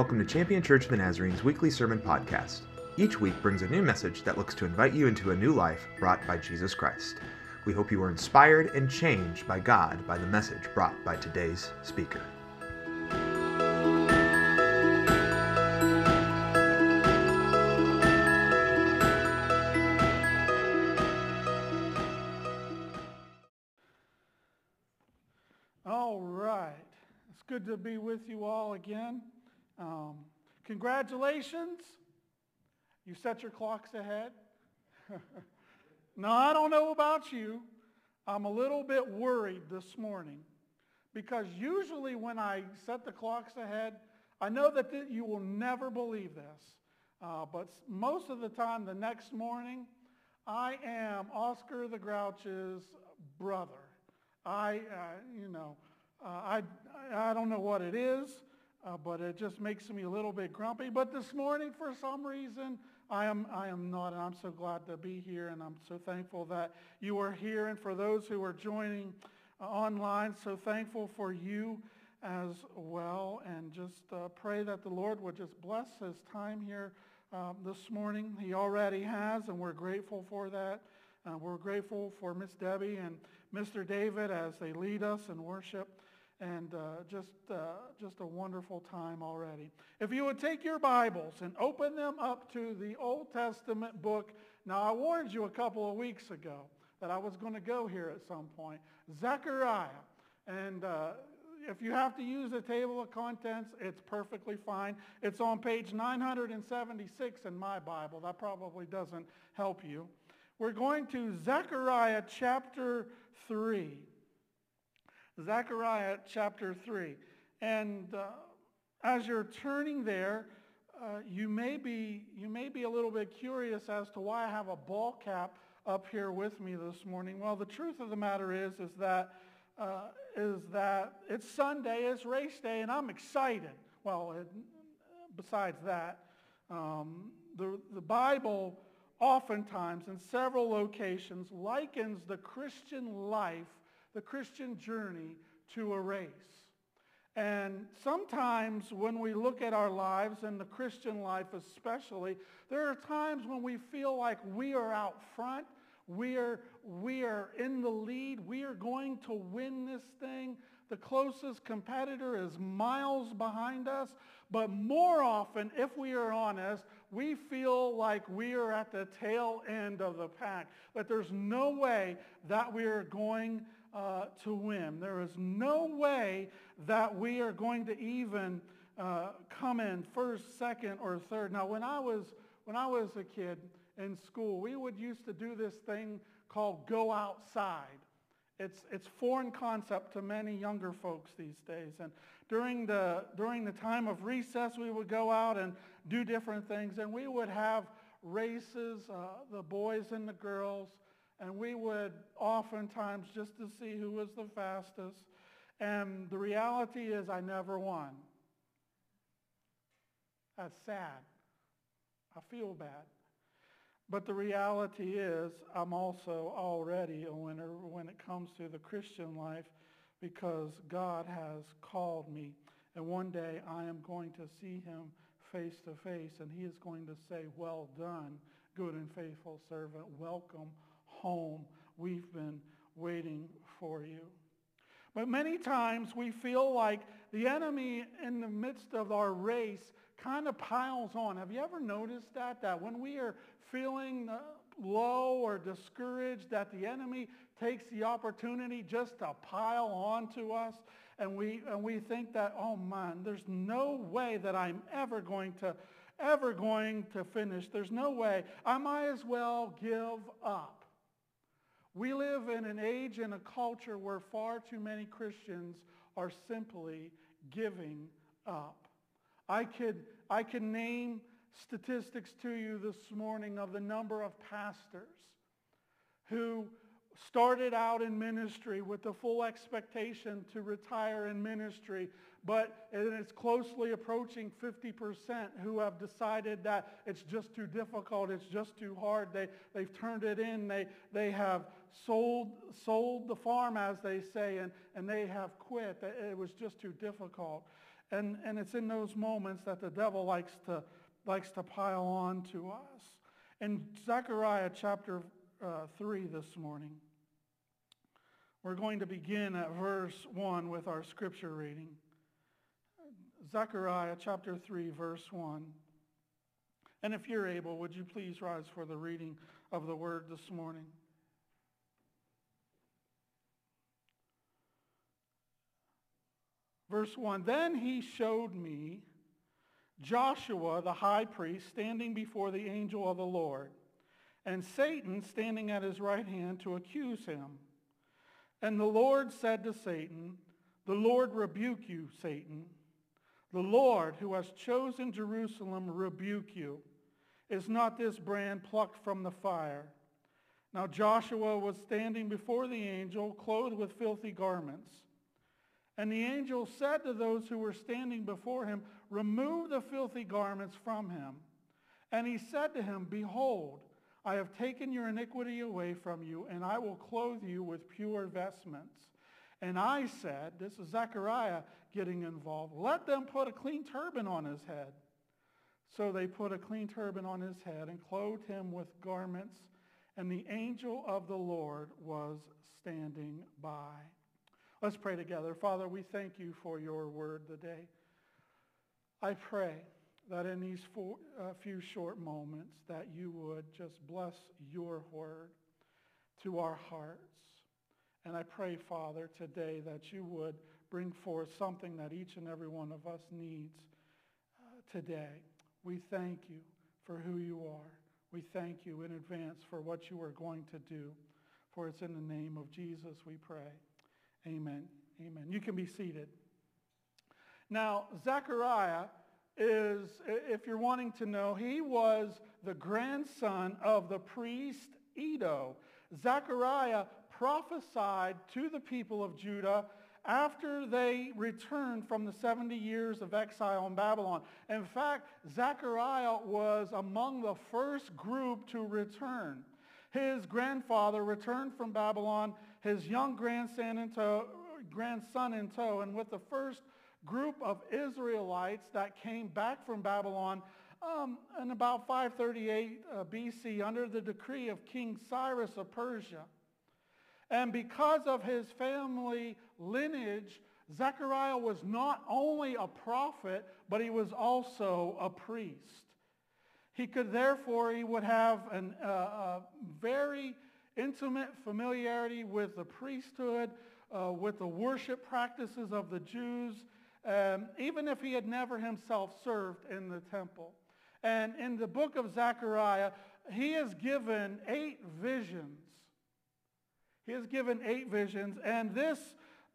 Welcome to Champion Church of the Nazarene's weekly sermon podcast. Each week brings a new message that looks to invite you into a new life brought by Jesus Christ. We hope you are inspired and changed by God by the message brought by today's speaker. All right. It's good to be with you all again. Um, congratulations. You set your clocks ahead. now, I don't know about you. I'm a little bit worried this morning because usually when I set the clocks ahead, I know that th- you will never believe this. Uh, but most of the time the next morning, I am Oscar the Grouch's brother. I, uh, you know, uh, I, I don't know what it is, uh, but it just makes me a little bit grumpy. But this morning, for some reason, I am, I am not, and I'm so glad to be here, and I'm so thankful that you are here. And for those who are joining uh, online, so thankful for you as well. And just uh, pray that the Lord would just bless his time here um, this morning. He already has, and we're grateful for that. Uh, we're grateful for Miss Debbie and Mr. David as they lead us in worship and uh, just, uh, just a wonderful time already. If you would take your Bibles and open them up to the Old Testament book. Now, I warned you a couple of weeks ago that I was going to go here at some point. Zechariah. And uh, if you have to use a table of contents, it's perfectly fine. It's on page 976 in my Bible. That probably doesn't help you. We're going to Zechariah chapter 3. Zechariah chapter 3. And uh, as you're turning there, uh, you, may be, you may be a little bit curious as to why I have a ball cap up here with me this morning. Well, the truth of the matter is, is that, uh, is that it's Sunday, it's race day, and I'm excited. Well, it, besides that, um, the, the Bible oftentimes in several locations likens the Christian life the Christian journey to a race. And sometimes when we look at our lives and the Christian life especially, there are times when we feel like we are out front. We are, we are in the lead. We are going to win this thing. The closest competitor is miles behind us. But more often, if we are honest, we feel like we are at the tail end of the pack. That there's no way that we are going uh, to win. There is no way that we are going to even uh, come in first, second, or third. Now, when I was when I was a kid in school, we would used to do this thing called go outside. It's it's foreign concept to many younger folks these days. And during the during the time of recess, we would go out and do different things, and we would have races, uh, the boys and the girls and we would oftentimes just to see who was the fastest. And the reality is I never won. That's sad. I feel bad. But the reality is I'm also already a winner when it comes to the Christian life because God has called me. And one day I am going to see him face to face and he is going to say, well done, good and faithful servant. Welcome home. We've been waiting for you. But many times we feel like the enemy in the midst of our race kind of piles on. Have you ever noticed that? That when we are feeling low or discouraged, that the enemy takes the opportunity just to pile on to us. And we, and we think that, oh man, there's no way that I'm ever going to, ever going to finish. There's no way. I might as well give up. We live in an age and a culture where far too many Christians are simply giving up. I could, I can name statistics to you this morning of the number of pastors who started out in ministry with the full expectation to retire in ministry, but it's closely approaching 50% who have decided that it's just too difficult, it's just too hard. They, they've turned it in. They, they have sold, sold the farm, as they say, and, and they have quit. It was just too difficult. And, and it's in those moments that the devil likes to, likes to pile on to us. In Zechariah chapter uh, 3 this morning, we're going to begin at verse 1 with our scripture reading. Zechariah chapter 3, verse 1. And if you're able, would you please rise for the reading of the word this morning? Verse 1, Then he showed me Joshua the high priest standing before the angel of the Lord, and Satan standing at his right hand to accuse him. And the Lord said to Satan, The Lord rebuke you, Satan. The Lord who has chosen Jerusalem rebuke you. Is not this brand plucked from the fire? Now Joshua was standing before the angel, clothed with filthy garments. And the angel said to those who were standing before him, Remove the filthy garments from him. And he said to him, Behold, I have taken your iniquity away from you, and I will clothe you with pure vestments. And I said, this is Zechariah getting involved, let them put a clean turban on his head. So they put a clean turban on his head and clothed him with garments, and the angel of the Lord was standing by. Let's pray together. Father, we thank you for your word today. I pray that in these four, uh, few short moments that you would just bless your word to our hearts. And I pray, Father, today that you would bring forth something that each and every one of us needs uh, today. We thank you for who you are. We thank you in advance for what you are going to do. For it's in the name of Jesus we pray. Amen. Amen. You can be seated. Now, Zechariah is, if you're wanting to know, he was the grandson of the priest Iddo. Zechariah prophesied to the people of Judah after they returned from the 70 years of exile in Babylon. In fact, Zechariah was among the first group to return. His grandfather returned from Babylon his young grandson in tow, grandson in tow, and with the first group of Israelites that came back from Babylon um, in about 538 uh, BC under the decree of King Cyrus of Persia. And because of his family lineage, Zechariah was not only a prophet, but he was also a priest. He could therefore, he would have uh, a very intimate familiarity with the priesthood, uh, with the worship practices of the Jews, um, even if he had never himself served in the temple. And in the book of Zechariah, he is given eight visions. He has given eight visions, and this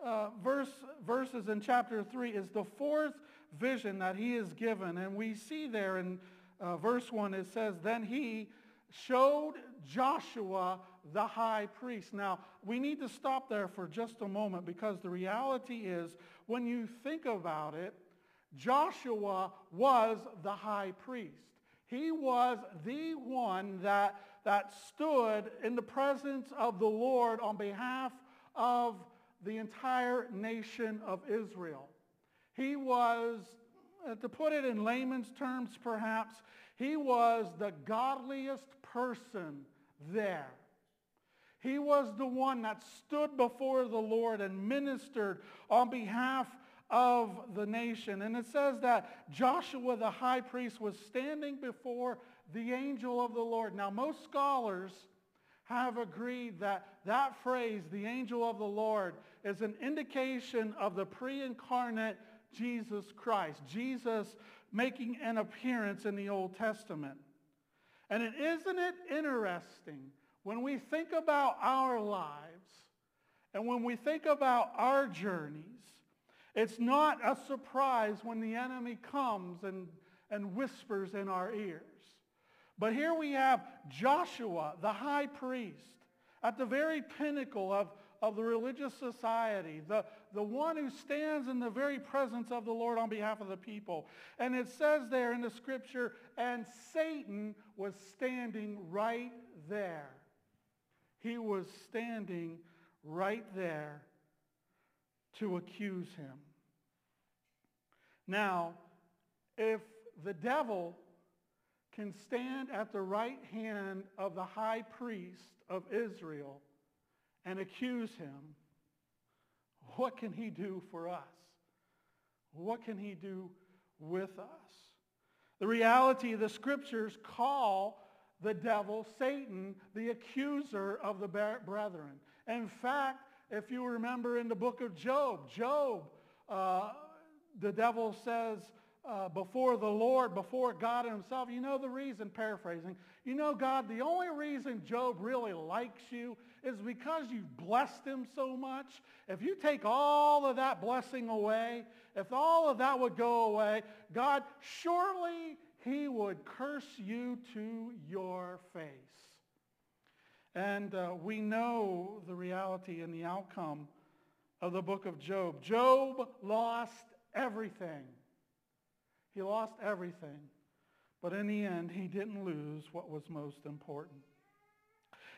uh, verse, verses in chapter 3 is the fourth vision that he is given. And we see there in uh, verse 1, it says, Then he showed Joshua the high priest. Now, we need to stop there for just a moment because the reality is when you think about it, Joshua was the high priest. He was the one that, that stood in the presence of the Lord on behalf of the entire nation of Israel. He was, uh, to put it in layman's terms perhaps, he was the godliest person there. He was the one that stood before the Lord and ministered on behalf of the nation. And it says that Joshua the high priest was standing before the angel of the Lord. Now most scholars have agreed that that phrase, the angel of the Lord, is an indication of the pre-incarnate Jesus Christ. Jesus making an appearance in the Old Testament. And it, isn't it interesting when we think about our lives and when we think about our journeys, it's not a surprise when the enemy comes and, and whispers in our ears. But here we have Joshua, the high priest, at the very pinnacle of, of the religious society, the, the one who stands in the very presence of the Lord on behalf of the people. And it says there in the scripture, and Satan was standing right there. He was standing right there to accuse him. Now, if the devil can stand at the right hand of the high priest of Israel and accuse him, what can he do for us? What can he do with us? The reality the scriptures call the devil, Satan, the accuser of the brethren. In fact, if you remember in the book of Job, Job, uh, the devil says uh, before the Lord, before God himself, you know the reason, paraphrasing, you know, God, the only reason Job really likes you is because you've blessed him so much. If you take all of that blessing away, if all of that would go away, God, surely he would curse you to your face. And uh, we know the reality and the outcome of the book of Job. Job lost everything. He lost everything. But in the end, he didn't lose what was most important.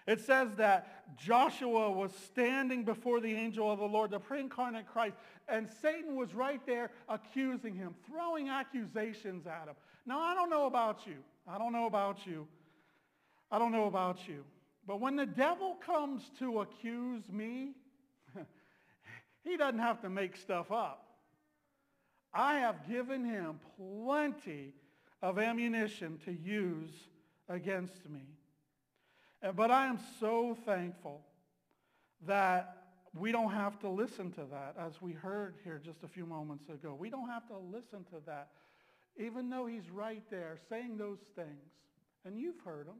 It says that Joshua was standing before the angel of the Lord, the pre-incarnate Christ, and Satan was right there accusing him, throwing accusations at him. Now, I don't know about you. I don't know about you. I don't know about you. But when the devil comes to accuse me, he doesn't have to make stuff up. I have given him plenty of ammunition to use against me. But I am so thankful that we don't have to listen to that, as we heard here just a few moments ago. We don't have to listen to that, even though he's right there saying those things. And you've heard him.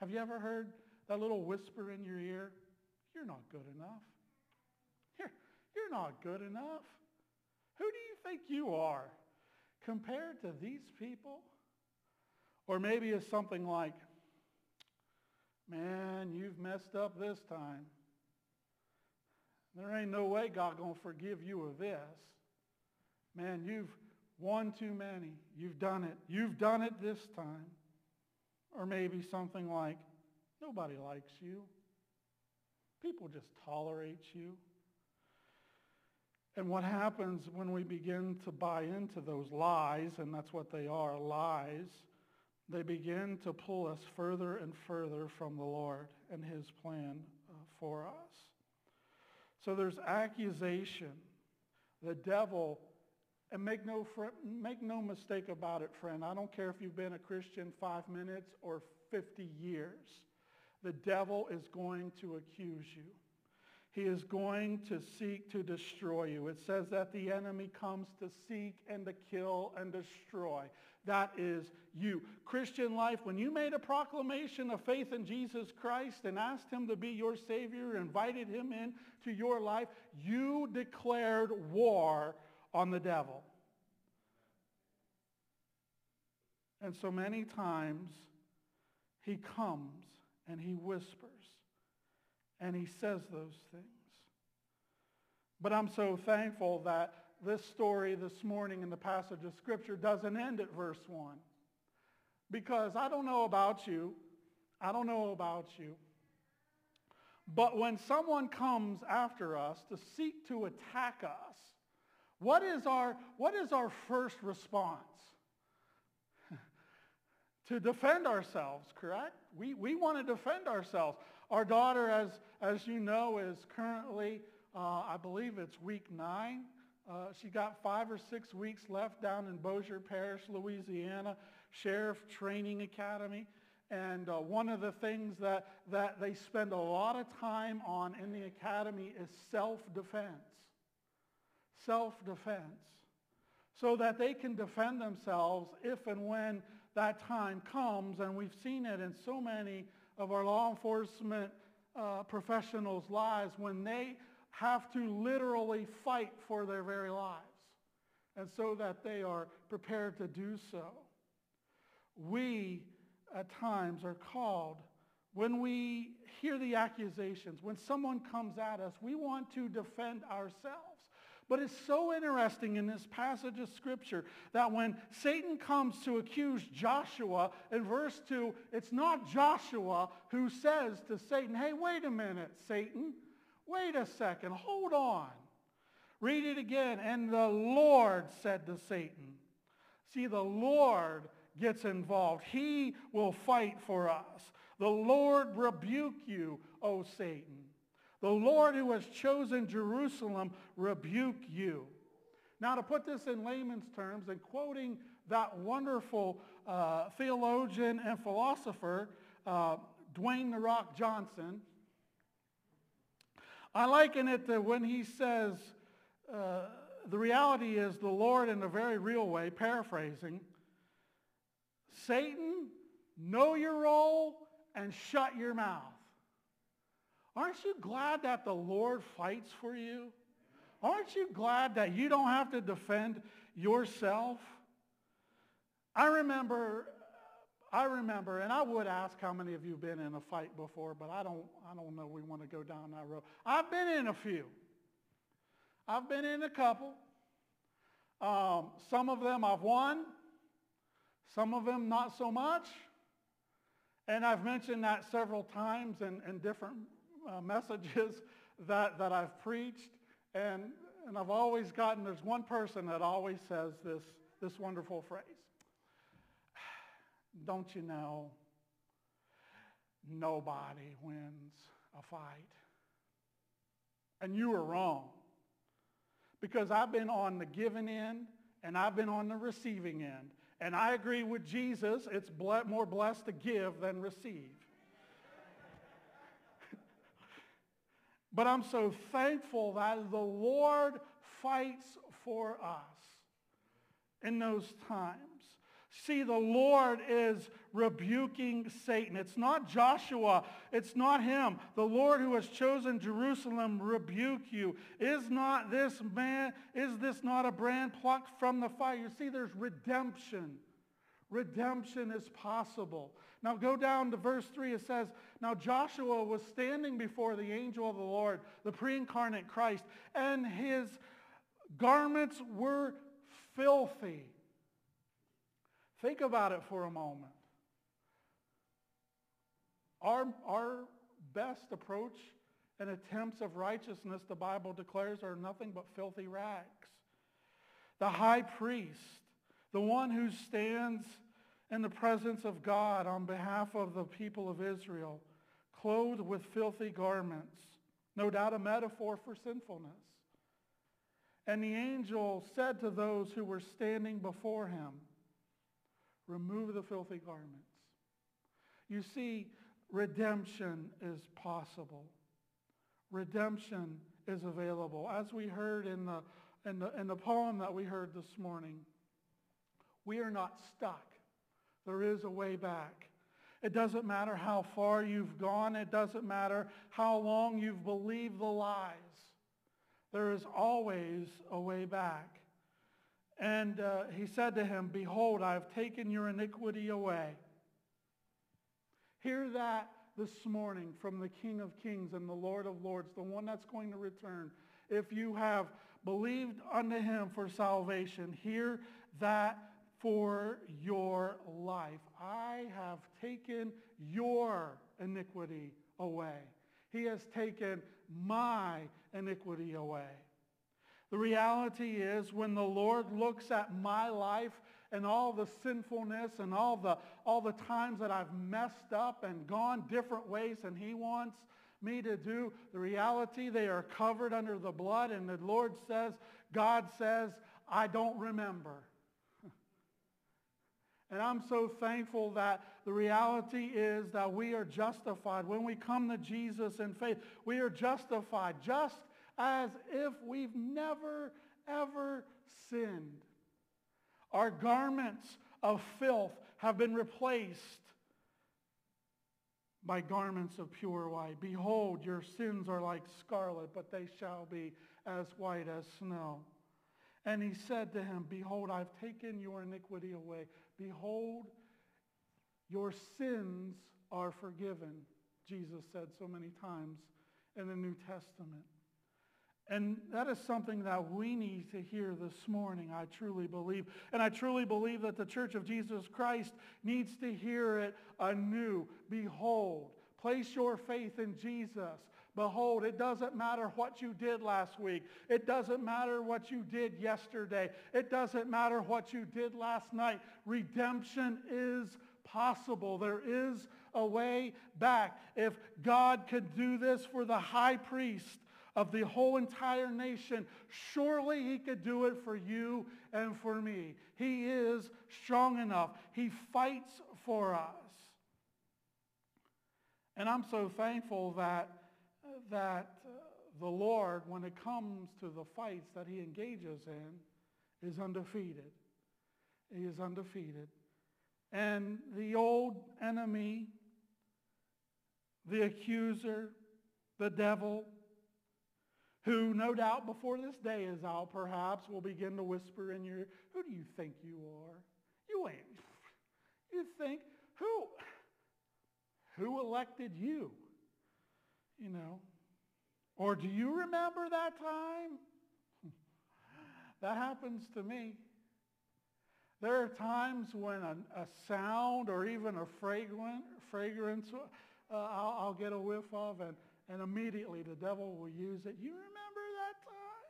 Have you ever heard that little whisper in your ear? You're not good enough. You're, you're not good enough. Who do you think you are compared to these people? Or maybe it's something like, Man, you've messed up this time. There ain't no way God going to forgive you of this. Man, you've won too many. You've done it. You've done it this time. Or maybe something like, nobody likes you. People just tolerate you. And what happens when we begin to buy into those lies, and that's what they are, lies, they begin to pull us further and further from the Lord and his plan uh, for us. So there's accusation. The devil, and make no, fr- make no mistake about it, friend. I don't care if you've been a Christian five minutes or 50 years. The devil is going to accuse you. He is going to seek to destroy you. It says that the enemy comes to seek and to kill and destroy. That is you. Christian life, when you made a proclamation of faith in Jesus Christ and asked him to be your Savior, invited him in to your life, you declared war on the devil. And so many times he comes and he whispers and he says those things. But I'm so thankful that this story this morning in the passage of Scripture doesn't end at verse 1. Because I don't know about you. I don't know about you. But when someone comes after us to seek to attack us, what is our, what is our first response? to defend ourselves, correct? We, we want to defend ourselves. Our daughter, as, as you know, is currently, uh, I believe it's week nine uh, she got five or six weeks left down in Bossier Parish, Louisiana, Sheriff Training Academy. And uh, one of the things that, that they spend a lot of time on in the academy is self-defense. Self-defense. So that they can defend themselves if and when that time comes. And we've seen it in so many of our law enforcement uh, professionals' lives when they have to literally fight for their very lives. And so that they are prepared to do so. We, at times, are called, when we hear the accusations, when someone comes at us, we want to defend ourselves. But it's so interesting in this passage of Scripture that when Satan comes to accuse Joshua in verse 2, it's not Joshua who says to Satan, hey, wait a minute, Satan. Wait a second, hold on. Read it again. And the Lord said to Satan. See, the Lord gets involved. He will fight for us. The Lord rebuke you, O Satan. The Lord who has chosen Jerusalem rebuke you. Now, to put this in layman's terms and quoting that wonderful uh, theologian and philosopher, uh, Dwayne The Rock Johnson, I liken it to when he says, uh, the reality is the Lord in a very real way, paraphrasing, Satan, know your role and shut your mouth. Aren't you glad that the Lord fights for you? Aren't you glad that you don't have to defend yourself? I remember, I remember, and I would ask how many of you have been in a fight before, but I don't, I don't know we want to go down that road. I've been in a few. I've been in a couple. Um, some of them I've won. Some of them not so much. And I've mentioned that several times in, in different uh, messages that, that I've preached. And, and I've always gotten, there's one person that always says this, this wonderful phrase. Don't you know, nobody wins a fight. And you are wrong. Because I've been on the giving end and I've been on the receiving end. And I agree with Jesus, it's more blessed to give than receive. But I'm so thankful that the Lord fights for us in those times. See, the Lord is rebuking Satan. It's not Joshua. It's not him. The Lord who has chosen Jerusalem rebuke you. Is not this man, is this not a brand plucked from the fire? You see, there's redemption. Redemption is possible. Now go down to verse 3. It says, Now Joshua was standing before the angel of the Lord, the pre-incarnate Christ, and his garments were filthy. Think about it for a moment. Our, our best approach and attempts of righteousness, the Bible declares, are nothing but filthy rags. The high priest, the one who stands in the presence of God on behalf of the people of Israel, clothed with filthy garments, no doubt a metaphor for sinfulness. And the angel said to those who were standing before him, Remove the filthy garments. You see, redemption is possible. Redemption is available. As we heard in the, in the, in the poem that we heard this morning, we are not stuck. There is a way back. It doesn't matter how far you've gone. It doesn't matter how long you've believed the lies. There is always a way back. And uh, he said to him, Behold, I have taken your iniquity away. Hear that this morning from the King of Kings and the Lord of Lords, the one that's going to return. If you have believed unto him for salvation, hear that for your life. I have taken your iniquity away. He has taken my iniquity away. The reality is when the Lord looks at my life and all the sinfulness and all the, all the times that I've messed up and gone different ways than he wants me to do, the reality they are covered under the blood and the Lord says, God says, I don't remember. And I'm so thankful that the reality is that we are justified. When we come to Jesus in faith, we are justified just as if we've never, ever sinned. Our garments of filth have been replaced by garments of pure white. Behold, your sins are like scarlet, but they shall be as white as snow. And he said to him, Behold, I've taken your iniquity away. Behold, your sins are forgiven, Jesus said so many times in the New Testament. And that is something that we need to hear this morning, I truly believe. And I truly believe that the Church of Jesus Christ needs to hear it anew. Behold, place your faith in Jesus. Behold, it doesn't matter what you did last week. It doesn't matter what you did yesterday. It doesn't matter what you did last night. Redemption is possible. There is a way back. If God could do this for the high priest of the whole entire nation, surely he could do it for you and for me. He is strong enough. He fights for us. And I'm so thankful that, that uh, the Lord, when it comes to the fights that he engages in, is undefeated. He is undefeated. And the old enemy, the accuser, the devil, who no doubt before this day is out perhaps will begin to whisper in your, who do you think you are? You ain't. You think, who, who elected you? You know, or do you remember that time? that happens to me. There are times when a, a sound or even a fragrance, fragrance uh, I'll, I'll, get a whiff of, and, and immediately the devil will use it. You remember that time?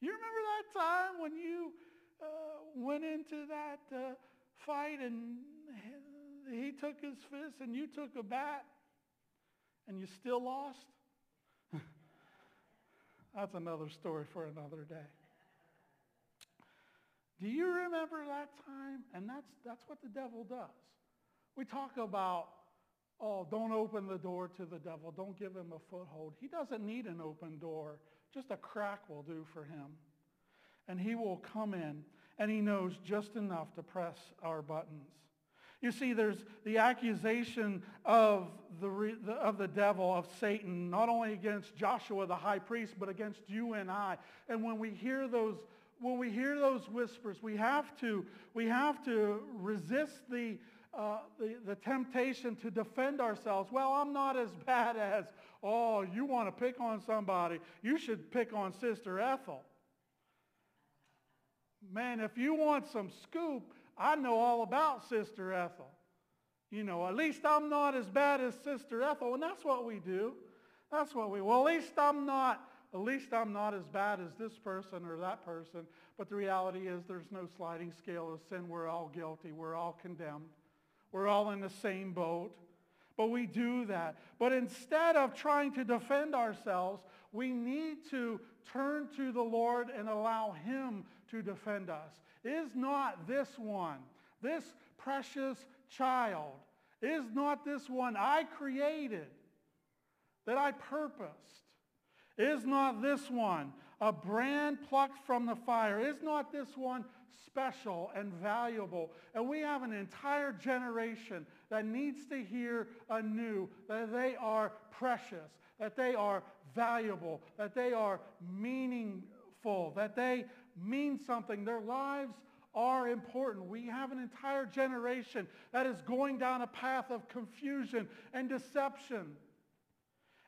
You remember that time when you uh, went into that uh, fight and he took his fist and you took a bat and you still lost? That's another story for another day. Do you remember that time? And that's, that's what the devil does. We talk about, oh, don't open the door to the devil. Don't give him a foothold. He doesn't need an open door. Just a crack will do for him. And he will come in, and he knows just enough to press our buttons. You see, there's the accusation of the, of the devil, of Satan, not only against Joshua the high priest, but against you and I. And when we hear those when we hear those whispers, we have to, we have to resist the, uh, the, the temptation to defend ourselves. Well, I'm not as bad as, oh, you want to pick on somebody. You should pick on Sister Ethel. Man, if you want some scoop, I know all about Sister Ethel. You know, at least I'm not as bad as Sister Ethel. And that's what we do. That's what we, well, at least I'm not at least I'm not as bad as this person or that person. But the reality is there's no sliding scale of sin. We're all guilty. We're all condemned. We're all in the same boat. But we do that. But instead of trying to defend ourselves, we need to turn to the Lord and allow him to defend us. Is not this one, this precious child, is not this one I created, that I purposed, is not this one a brand plucked from the fire? Is not this one special and valuable? And we have an entire generation that needs to hear anew that they are precious, that they are valuable, that they are meaningful, that they mean something. Their lives are important. We have an entire generation that is going down a path of confusion and deception.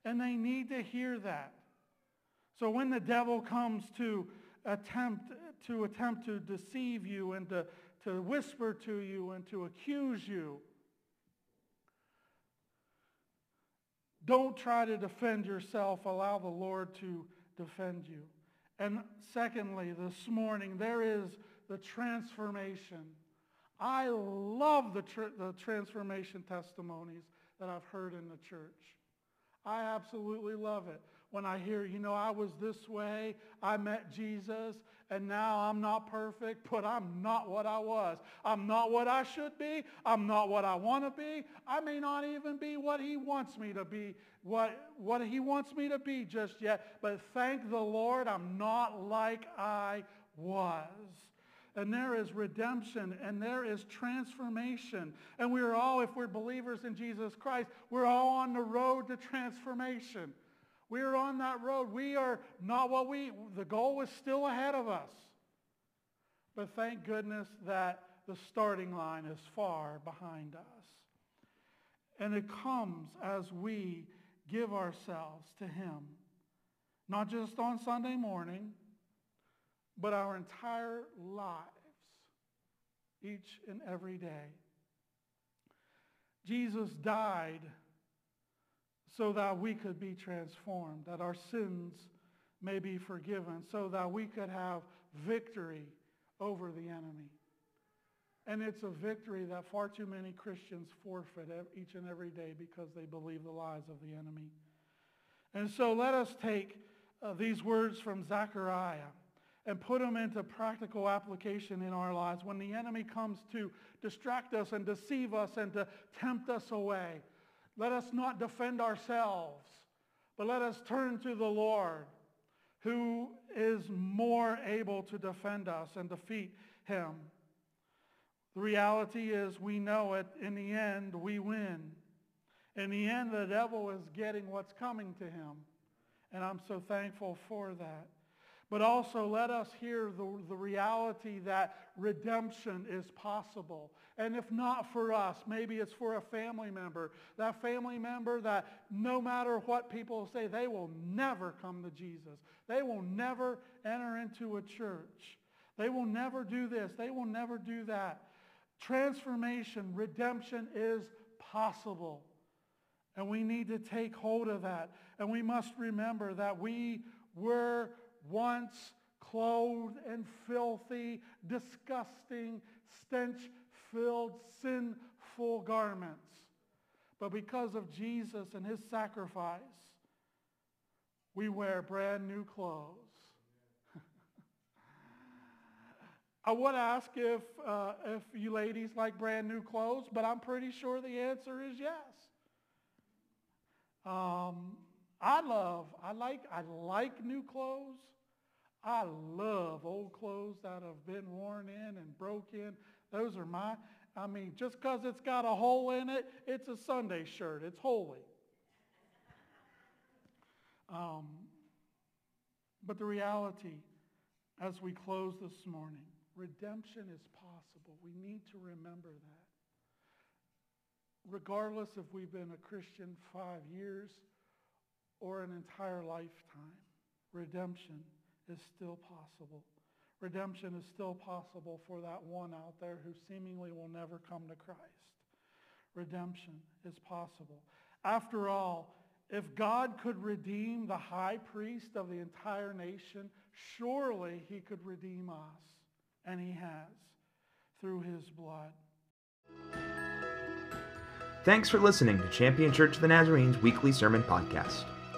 And they need to hear that. So when the devil comes to attempt to attempt to deceive you and to, to whisper to you and to accuse you, don't try to defend yourself. Allow the Lord to defend you. And secondly, this morning, there is the transformation. I love the, tr- the transformation testimonies that I've heard in the church. I absolutely love it when I hear, you know, I was this way, I met Jesus, and now I'm not perfect, but I'm not what I was. I'm not what I should be. I'm not what I want to be. I may not even be what he wants me to be, what, what he wants me to be just yet. But thank the Lord, I'm not like I was. And there is redemption and there is transformation. And we're all, if we're believers in Jesus Christ, we're all on the road to transformation. We're on that road. We are not what we, the goal is still ahead of us. But thank goodness that the starting line is far behind us. And it comes as we give ourselves to him. Not just on Sunday morning, but our entire lives, each and every day. Jesus died so that we could be transformed, that our sins may be forgiven, so that we could have victory over the enemy. And it's a victory that far too many Christians forfeit each and every day because they believe the lies of the enemy. And so let us take uh, these words from Zechariah and put them into practical application in our lives. When the enemy comes to distract us and deceive us and to tempt us away, let us not defend ourselves, but let us turn to the Lord who is more able to defend us and defeat him. The reality is we know it. In the end, we win. In the end, the devil is getting what's coming to him. And I'm so thankful for that. But also let us hear the, the reality that redemption is possible. And if not for us, maybe it's for a family member. That family member that no matter what people say, they will never come to Jesus. They will never enter into a church. They will never do this. They will never do that. Transformation, redemption is possible. And we need to take hold of that. And we must remember that we were once clothed in filthy, disgusting, stench-filled, sinful garments. But because of Jesus and his sacrifice, we wear brand new clothes. I would ask if, uh, if you ladies like brand new clothes, but I'm pretty sure the answer is yes. Um, I love, I like, I like new clothes. I love old clothes that have been worn in and broke in. Those are my, I mean, just because it's got a hole in it, it's a Sunday shirt. It's holy. Um, but the reality, as we close this morning, redemption is possible. We need to remember that. Regardless if we've been a Christian five years or an entire lifetime, redemption is still possible. Redemption is still possible for that one out there who seemingly will never come to Christ. Redemption is possible. After all, if God could redeem the high priest of the entire nation, surely he could redeem us. And he has through his blood. Thanks for listening to Champion Church of the Nazarene's weekly sermon podcast.